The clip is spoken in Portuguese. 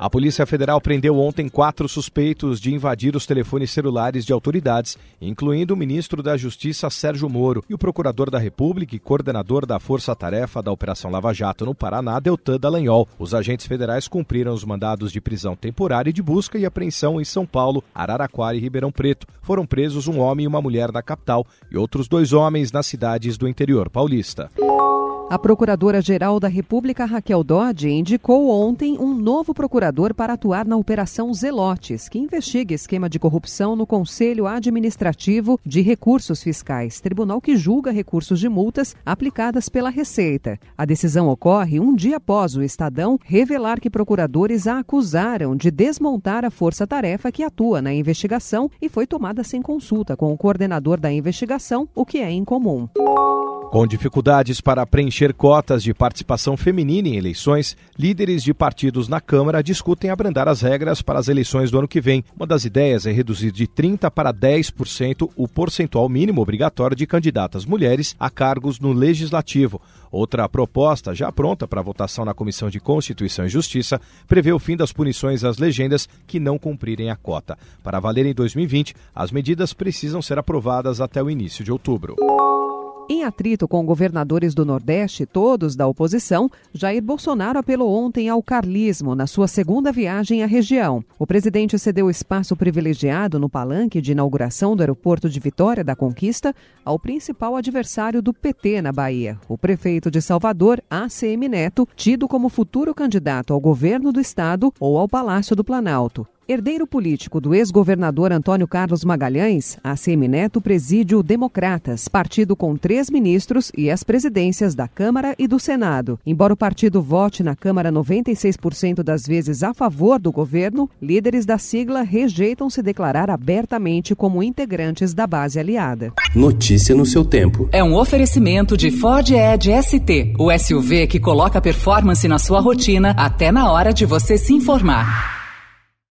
A Polícia Federal prendeu ontem quatro suspeitos de invadir os telefones celulares de autoridades, incluindo o ministro da Justiça Sérgio Moro e o procurador da República e coordenador da Força Tarefa da Operação Lava Jato no Paraná, Deltan Dallagnol. Os agentes federais cumpriram os mandados de prisão temporária e de busca e apreensão em São Paulo, Araraquara e Ribeirão Preto. Foram presos um homem e uma mulher na capital e outros dois homens nas cidades do interior paulista. A Procuradora-Geral da República, Raquel Dodge, indicou ontem um novo procurador para atuar na Operação Zelotes, que investiga esquema de corrupção no Conselho Administrativo de Recursos Fiscais, tribunal que julga recursos de multas aplicadas pela Receita. A decisão ocorre um dia após o Estadão revelar que procuradores a acusaram de desmontar a força-tarefa que atua na investigação e foi tomada sem consulta com o coordenador da investigação, o que é incomum. Com dificuldades para preencher cotas de participação feminina em eleições, líderes de partidos na Câmara discutem abrandar as regras para as eleições do ano que vem. Uma das ideias é reduzir de 30% para 10% o percentual mínimo obrigatório de candidatas mulheres a cargos no Legislativo. Outra proposta, já pronta para votação na Comissão de Constituição e Justiça, prevê o fim das punições às legendas que não cumprirem a cota. Para valer em 2020, as medidas precisam ser aprovadas até o início de outubro. Em atrito com governadores do Nordeste, todos da oposição, Jair Bolsonaro apelou ontem ao carlismo na sua segunda viagem à região. O presidente cedeu espaço privilegiado no palanque de inauguração do aeroporto de Vitória da Conquista ao principal adversário do PT na Bahia, o prefeito de Salvador, ACM Neto, tido como futuro candidato ao governo do estado ou ao Palácio do Planalto. Herdeiro político do ex-governador Antônio Carlos Magalhães, ACM Neto preside o Democratas, partido com três ministros e as presidências da Câmara e do Senado. Embora o partido vote na Câmara 96% das vezes a favor do governo, líderes da sigla rejeitam se declarar abertamente como integrantes da base aliada. Notícia no seu tempo. É um oferecimento de Ford Edge ST, o SUV que coloca performance na sua rotina até na hora de você se informar.